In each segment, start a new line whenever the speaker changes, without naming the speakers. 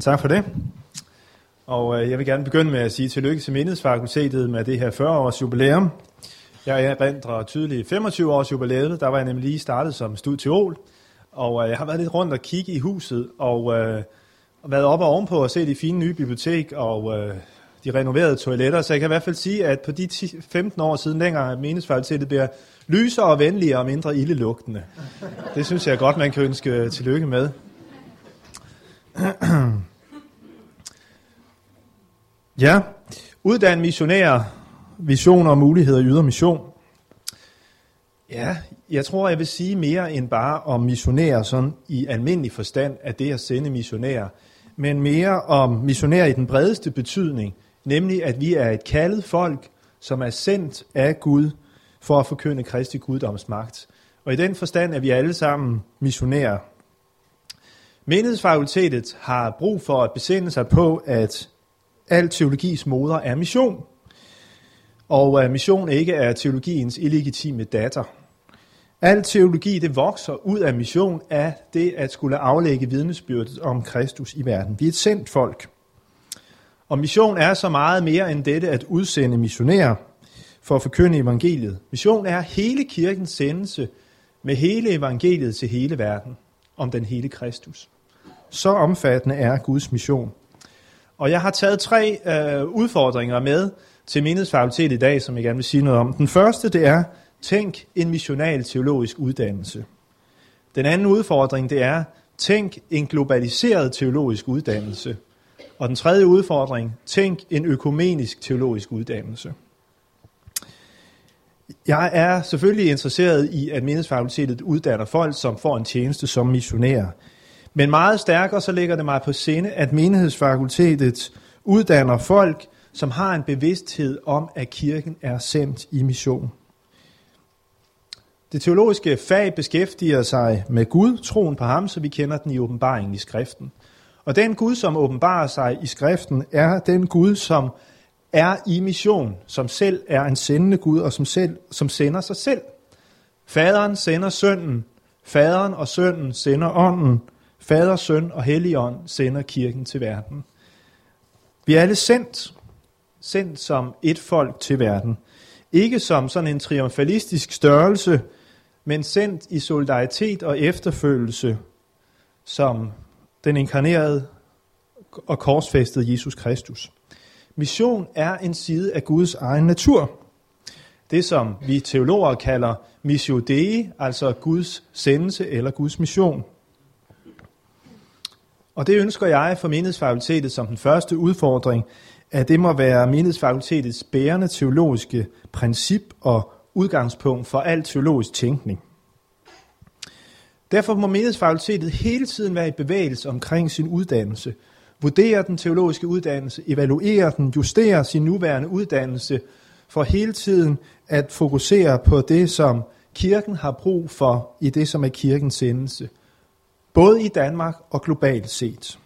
Tak for det. Og øh, jeg vil gerne begynde med at sige tillykke til Mindesfakultetet med det her 40-års jubilæum. Jeg erindrer tydeligt 25 års jubilæet, der var jeg nemlig lige startet som studiol, og øh, jeg har været lidt rundt og kigge i huset, og øh, været oppe og ovenpå og se de fine nye bibliotek og øh, de renoverede toiletter, så jeg kan i hvert fald sige, at på de 10, 15 år siden længere, at Mindesfakultetet bliver lysere og venligere og mindre ildelugtende. Det synes jeg godt, man kan ønske tillykke med. Ja, uddanne missionærer, visioner og muligheder i ydre mission. Ja, jeg tror, jeg vil sige mere end bare om missionærer sådan i almindelig forstand af det at sende missionærer, men mere om missionærer i den bredeste betydning, nemlig at vi er et kaldet folk, som er sendt af Gud for at forkynde Kristi guddomsmagt. Og i den forstand er vi alle sammen missionærer. Menighedsfakultetet har brug for at besinde sig på, at al teologis moder er mission, og at mission ikke er teologiens illegitime datter. Al teologi det vokser ud af mission af det at skulle aflægge vidnesbyrdet om Kristus i verden. Vi er et sendt folk. Og mission er så meget mere end dette at udsende missionærer for at forkynde evangeliet. Mission er hele kirkens sendelse med hele evangeliet til hele verden om den hele Kristus. Så omfattende er Guds mission. Og jeg har taget tre øh, udfordringer med til Menighedsfakultet i dag, som jeg gerne vil sige noget om. Den første, det er, tænk en missional teologisk uddannelse. Den anden udfordring, det er, tænk en globaliseret teologisk uddannelse. Og den tredje udfordring, tænk en økumenisk teologisk uddannelse. Jeg er selvfølgelig interesseret i, at menighedsfakultetet uddanner folk, som får en tjeneste som missionærer. Men meget stærkere så ligger det mig på sinde, at menighedsfakultetet uddanner folk, som har en bevidsthed om, at kirken er sendt i mission. Det teologiske fag beskæftiger sig med Gud, troen på ham, så vi kender den i åbenbaringen i skriften. Og den Gud, som åbenbarer sig i skriften, er den Gud, som er i mission, som selv er en sendende Gud, og som, selv, som sender sig selv. Faderen sender sønnen, faderen og sønnen sender ånden, Fader, Søn og Helligånd sender kirken til verden. Vi er alle sendt, sendt som et folk til verden. Ikke som sådan en triumfalistisk størrelse, men sendt i solidaritet og efterfølgelse som den inkarnerede og korsfæstede Jesus Kristus. Mission er en side af Guds egen natur. Det, som vi teologer kalder missio dei, altså Guds sendelse eller Guds mission – og det ønsker jeg for menighedsfakultetet som den første udfordring, at det må være menighedsfakultetets bærende teologiske princip og udgangspunkt for al teologisk tænkning. Derfor må menighedsfakultetet hele tiden være i bevægelse omkring sin uddannelse, vurdere den teologiske uddannelse, evaluere den, justere sin nuværende uddannelse, for hele tiden at fokusere på det, som kirken har brug for i det, som er kirkens sendelse – både i Danmark og globalt set.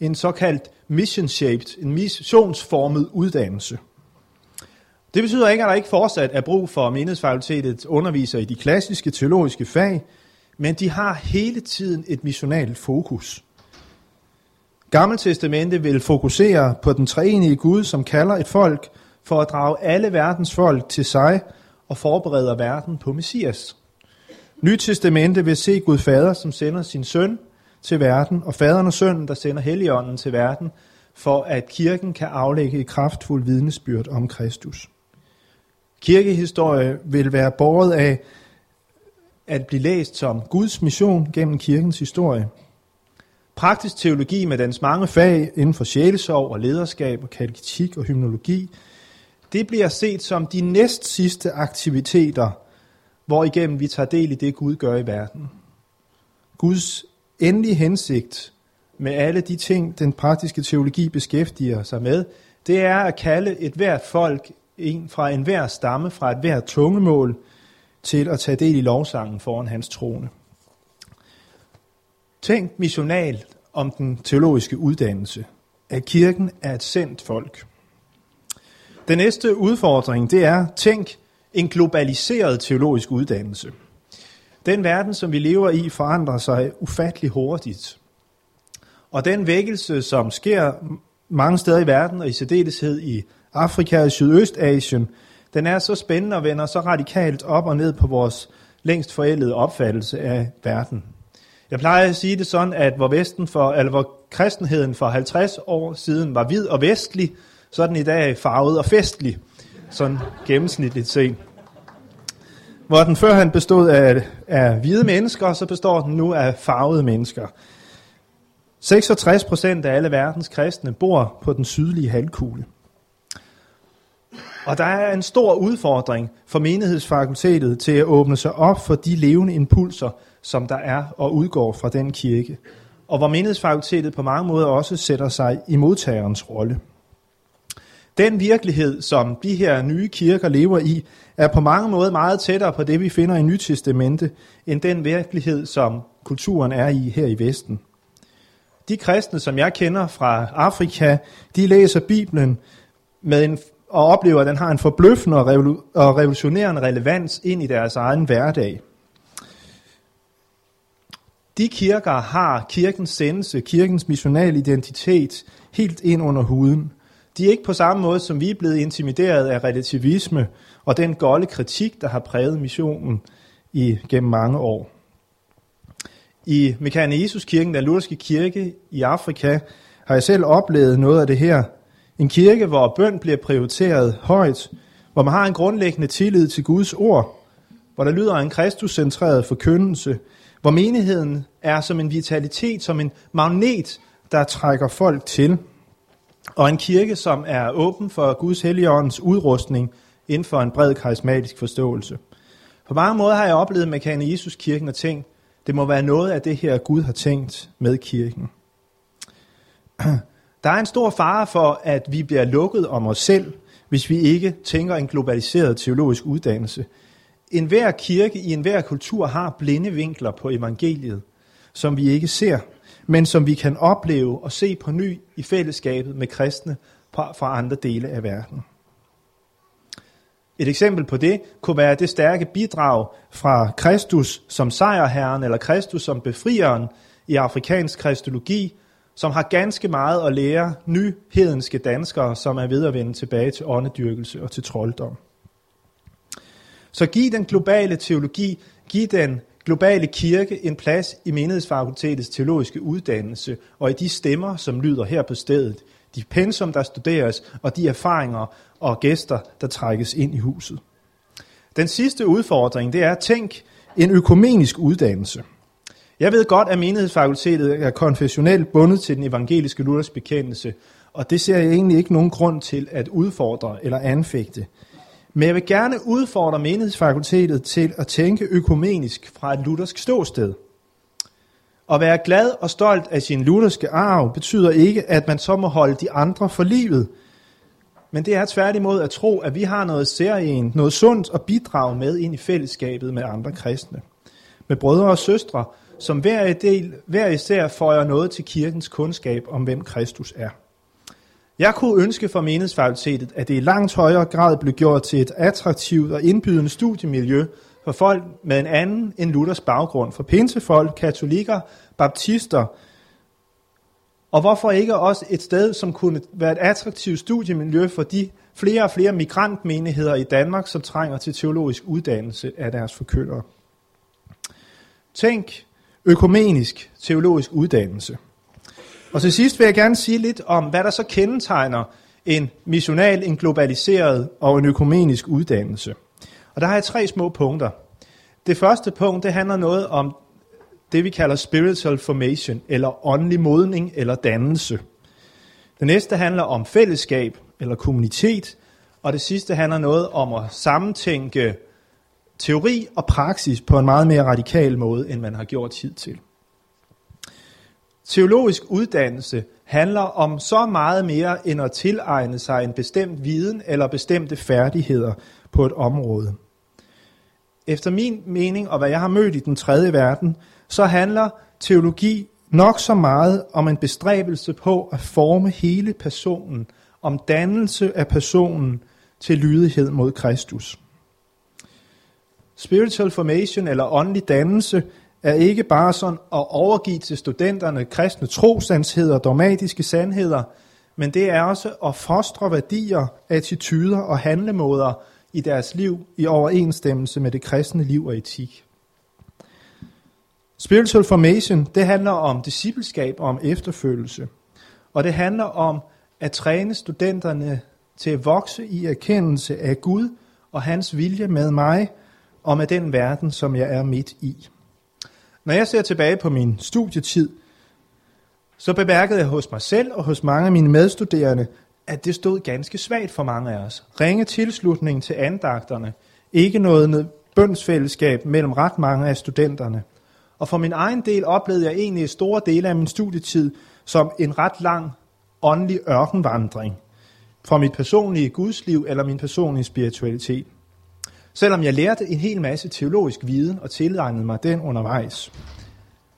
En såkaldt mission-shaped, en missionsformet uddannelse. Det betyder ikke, at der ikke fortsat er brug for menighedsfakultetets underviser i de klassiske teologiske fag, men de har hele tiden et missionalt fokus. Gammeltestamentet vil fokusere på den treenige Gud, som kalder et folk for at drage alle verdens folk til sig og forbereder verden på Messias. Nyt testamente vil se Gud Fader, som sender sin søn til verden, og faderen og sønnen, der sender Helligånden til verden, for at kirken kan aflægge et kraftfuldt vidnesbyrd om Kristus. Kirkehistorie vil være båret af at blive læst som Guds mission gennem kirkens historie. Praktisk teologi med dens mange fag inden for sjælesorg og lederskab og kateketik og hymnologi, det bliver set som de næst sidste aktiviteter hvor igennem vi tager del i det, Gud gør i verden. Guds endelige hensigt med alle de ting, den praktiske teologi beskæftiger sig med, det er at kalde et hvert folk en fra enhver stamme, fra et hvert tungemål, til at tage del i lovsangen foran hans trone. Tænk missionalt om den teologiske uddannelse, at kirken er et sendt folk. Den næste udfordring, det er, tænk en globaliseret teologisk uddannelse. Den verden, som vi lever i, forandrer sig ufattelig hurtigt. Og den vækkelse, som sker mange steder i verden, og i særdeleshed i Afrika og Sydøstasien, den er så spændende og vender så radikalt op og ned på vores længst forældede opfattelse af verden. Jeg plejer at sige det sådan, at hvor, Vesten for, eller hvor kristenheden for 50 år siden var hvid og vestlig, så er den i dag farvet og festlig, sådan gennemsnitligt set. Hvor den førhen bestod af, af hvide mennesker, så består den nu af farvede mennesker. 66 procent af alle verdens kristne bor på den sydlige halvkugle. Og der er en stor udfordring for menighedsfakultetet til at åbne sig op for de levende impulser, som der er og udgår fra den kirke. Og hvor menighedsfakultetet på mange måder også sætter sig i modtagerens rolle. Den virkelighed, som de her nye kirker lever i, er på mange måder meget tættere på det, vi finder i Nytestamentet, end den virkelighed, som kulturen er i her i Vesten. De kristne, som jeg kender fra Afrika, de læser Bibelen med en, og oplever, at den har en forbløffende og, revolu- og revolutionerende relevans ind i deres egen hverdag. De kirker har kirkens sendelse, kirkens missionale identitet helt ind under huden. De er ikke på samme måde, som vi er blevet intimideret af relativisme og den golde kritik, der har præget missionen i gennem mange år. I Mekane Jesus kirken, den lutherske kirke i Afrika, har jeg selv oplevet noget af det her. En kirke, hvor bøn bliver prioriteret højt, hvor man har en grundlæggende tillid til Guds ord, hvor der lyder en kristuscentreret forkyndelse, hvor menigheden er som en vitalitet, som en magnet, der trækker folk til, og en kirke, som er åben for Guds helligåndens udrustning inden for en bred karismatisk forståelse. På mange måder har jeg oplevet Mekane Jesus kirken og tænkt, det må være noget af det her, Gud har tænkt med kirken. Der er en stor fare for, at vi bliver lukket om os selv, hvis vi ikke tænker en globaliseret teologisk uddannelse. En hver kirke i enhver kultur har blinde vinkler på evangeliet, som vi ikke ser, men som vi kan opleve og se på ny i fællesskabet med kristne fra andre dele af verden. Et eksempel på det kunne være det stærke bidrag fra Kristus som sejrherren eller Kristus som befrieren i afrikansk kristologi, som har ganske meget at lære nyhedenske danskere, som er ved at vende tilbage til åndedyrkelse og til trolddom. Så giv den globale teologi, giv den globale kirke en plads i menighedsfakultetets teologiske uddannelse og i de stemmer, som lyder her på stedet, de pensum, der studeres, og de erfaringer og gæster, der trækkes ind i huset. Den sidste udfordring, det er, tænk en økumenisk uddannelse. Jeg ved godt, at menighedsfakultetet er konfessionelt bundet til den evangeliske Luthers bekendelse, og det ser jeg egentlig ikke nogen grund til at udfordre eller anfægte. Men jeg vil gerne udfordre menighedsfakultetet til at tænke økumenisk fra et luthersk ståsted. At være glad og stolt af sin lutherske arv betyder ikke, at man så må holde de andre for livet. Men det er tværtimod at tro, at vi har noget særligt, noget sundt at bidrage med ind i fællesskabet med andre kristne. Med brødre og søstre, som hver, del, hver især føjer noget til kirkens kundskab om, hvem Kristus er. Jeg kunne ønske for menighedsfakultetet, at det i langt højere grad blev gjort til et attraktivt og indbydende studiemiljø for folk med en anden end Luthers baggrund, for pinsefolk, katolikker, baptister, og hvorfor ikke også et sted, som kunne være et attraktivt studiemiljø for de flere og flere migrantmenigheder i Danmark, som trænger til teologisk uddannelse af deres forkyndere. Tænk økumenisk teologisk uddannelse. Og til sidst vil jeg gerne sige lidt om, hvad der så kendetegner en missional, en globaliseret og en økumenisk uddannelse. Og der har jeg tre små punkter. Det første punkt, det handler noget om det, vi kalder spiritual formation, eller åndelig modning eller dannelse. Det næste handler om fællesskab eller kommunitet, og det sidste handler noget om at sammentænke teori og praksis på en meget mere radikal måde, end man har gjort tid til. Teologisk uddannelse handler om så meget mere end at tilegne sig en bestemt viden eller bestemte færdigheder på et område. Efter min mening og hvad jeg har mødt i den tredje verden, så handler teologi nok så meget om en bestræbelse på at forme hele personen, om dannelse af personen til lydighed mod Kristus. Spiritual formation eller åndelig dannelse er ikke bare sådan at overgive til studenterne kristne trosandheder, dogmatiske sandheder, men det er også at fostre værdier, attityder og handlemåder i deres liv i overensstemmelse med det kristne liv og etik. Spiritual formation, det handler om discipleskab og om efterfølgelse. Og det handler om at træne studenterne til at vokse i erkendelse af Gud og hans vilje med mig og med den verden, som jeg er midt i. Når jeg ser tilbage på min studietid, så bemærkede jeg hos mig selv og hos mange af mine medstuderende, at det stod ganske svagt for mange af os. Ringe tilslutning til andagterne, ikke noget bønsfællesskab mellem ret mange af studenterne. Og for min egen del oplevede jeg egentlig store dele af min studietid som en ret lang åndelig ørkenvandring fra mit personlige gudsliv eller min personlige spiritualitet. Selvom jeg lærte en hel masse teologisk viden og tilegnede mig den undervejs.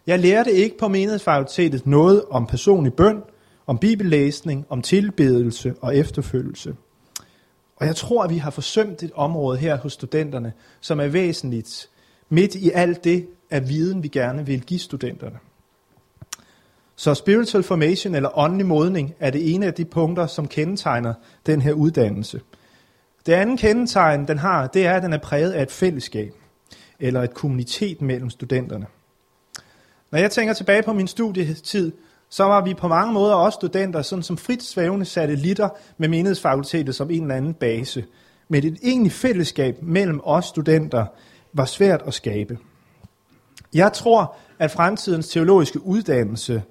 Jeg lærte ikke på menighedsfakultetet noget om personlig bøn, om bibellæsning, om tilbedelse og efterfølgelse. Og jeg tror, at vi har forsømt et område her hos studenterne, som er væsentligt midt i alt det af viden, vi gerne vil give studenterne. Så spiritual formation eller åndelig modning er det ene af de punkter, som kendetegner den her uddannelse. Det andet kendetegn, den har, det er, at den er præget af et fællesskab, eller et kommunitet mellem studenterne. Når jeg tænker tilbage på min studietid, så var vi på mange måder også studenter, sådan som frit svævende satellitter med menighedsfakultetet som en eller anden base. Men et egentligt fællesskab mellem os studenter var svært at skabe. Jeg tror, at fremtidens teologiske uddannelse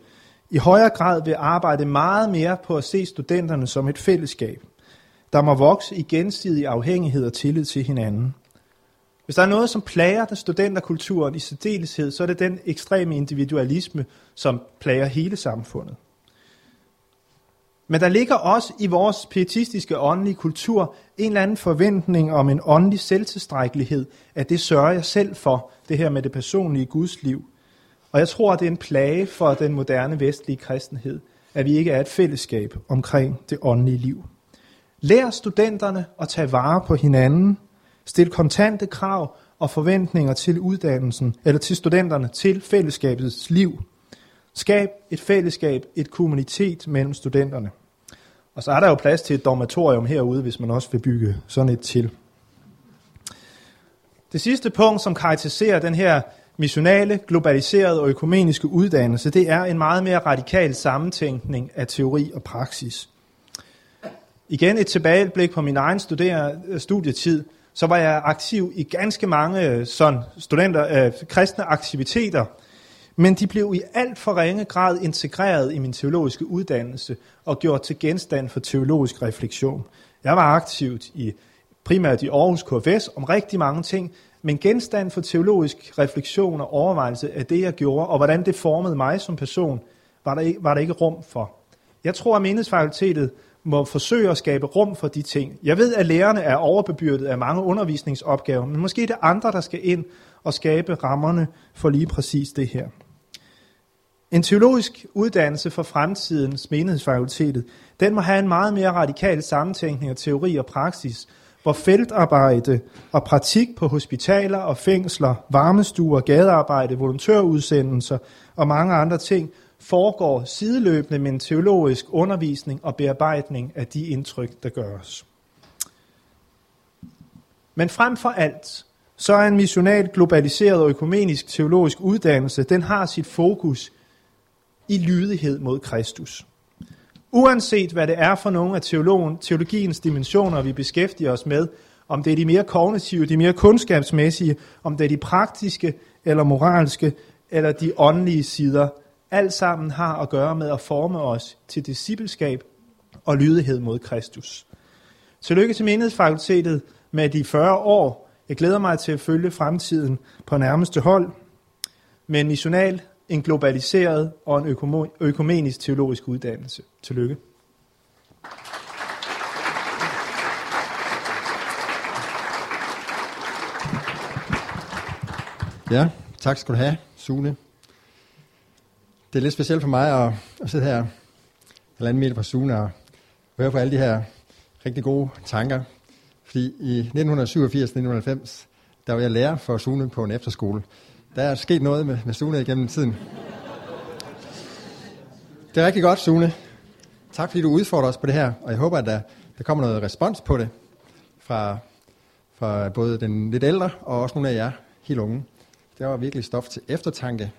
i højere grad vil arbejde meget mere på at se studenterne som et fællesskab, der må vokse i gensidig afhængighed og tillid til hinanden. Hvis der er noget, som plager den studenterkulturen i særdeleshed, så er det den ekstreme individualisme, som plager hele samfundet. Men der ligger også i vores pietistiske åndelige kultur en eller anden forventning om en åndelig selvtilstrækkelighed, at det sørger jeg selv for, det her med det personlige gudsliv. Og jeg tror, at det er en plage for den moderne vestlige kristenhed, at vi ikke er et fællesskab omkring det åndelige liv. Lær studenterne at tage vare på hinanden, Stil kontante krav og forventninger til uddannelsen, eller til studenterne, til fællesskabets liv. Skab et fællesskab, et kommunitet mellem studenterne. Og så er der jo plads til et dormatorium herude, hvis man også vil bygge sådan et til. Det sidste punkt, som karakteriserer den her missionale, globaliserede og økumeniske uddannelse, det er en meget mere radikal sammentænkning af teori og praksis. Igen et tilbageblik på min egen studietid så var jeg aktiv i ganske mange øh, sådan, studenter, øh, kristne aktiviteter, men de blev i alt for ringe grad integreret i min teologiske uddannelse og gjort til genstand for teologisk refleksion. Jeg var aktivt i primært i Aarhus KFS om rigtig mange ting, men genstand for teologisk refleksion og overvejelse af det, jeg gjorde, og hvordan det formede mig som person, var der ikke, var der ikke rum for. Jeg tror, at menighedsfakultetet må forsøge at skabe rum for de ting. Jeg ved, at lærerne er overbebyrdet af mange undervisningsopgaver, men måske er det andre, der skal ind og skabe rammerne for lige præcis det her. En teologisk uddannelse for fremtidens menighedsfakultetet, den må have en meget mere radikal sammentænkning af teori og praksis, hvor feltarbejde og praktik på hospitaler og fængsler, varmestuer, gadearbejde, volontørudsendelser og mange andre ting foregår sideløbende med en teologisk undervisning og bearbejdning af de indtryk, der gøres. Men frem for alt, så er en missional, globaliseret og økumenisk teologisk uddannelse, den har sit fokus i lydighed mod Kristus. Uanset hvad det er for nogle af teologen, teologiens dimensioner, vi beskæftiger os med, om det er de mere kognitive, de mere kundskabsmæssige, om det er de praktiske eller moralske, eller de åndelige sider alt sammen har at gøre med at forme os til discipleskab og lydighed mod Kristus. Tillykke til menighedsfakultetet med de 40 år. Jeg glæder mig til at følge fremtiden på nærmeste hold med en missional, en globaliseret og en økumenisk teologisk uddannelse. Tillykke.
Ja, tak skal du have, Sune det er lidt specielt for mig at, at sidde her halvanden meter fra Sune og høre på alle de her rigtig gode tanker. Fordi i 1987-1990, der var jeg lærer for Sune på en efterskole. Der er sket noget med, med Sune igennem tiden. Det er rigtig godt, Sune. Tak fordi du udfordrer os på det her, og jeg håber, at der, der kommer noget respons på det fra, fra både den lidt ældre og også nogle af jer helt unge. Det var virkelig stof til eftertanke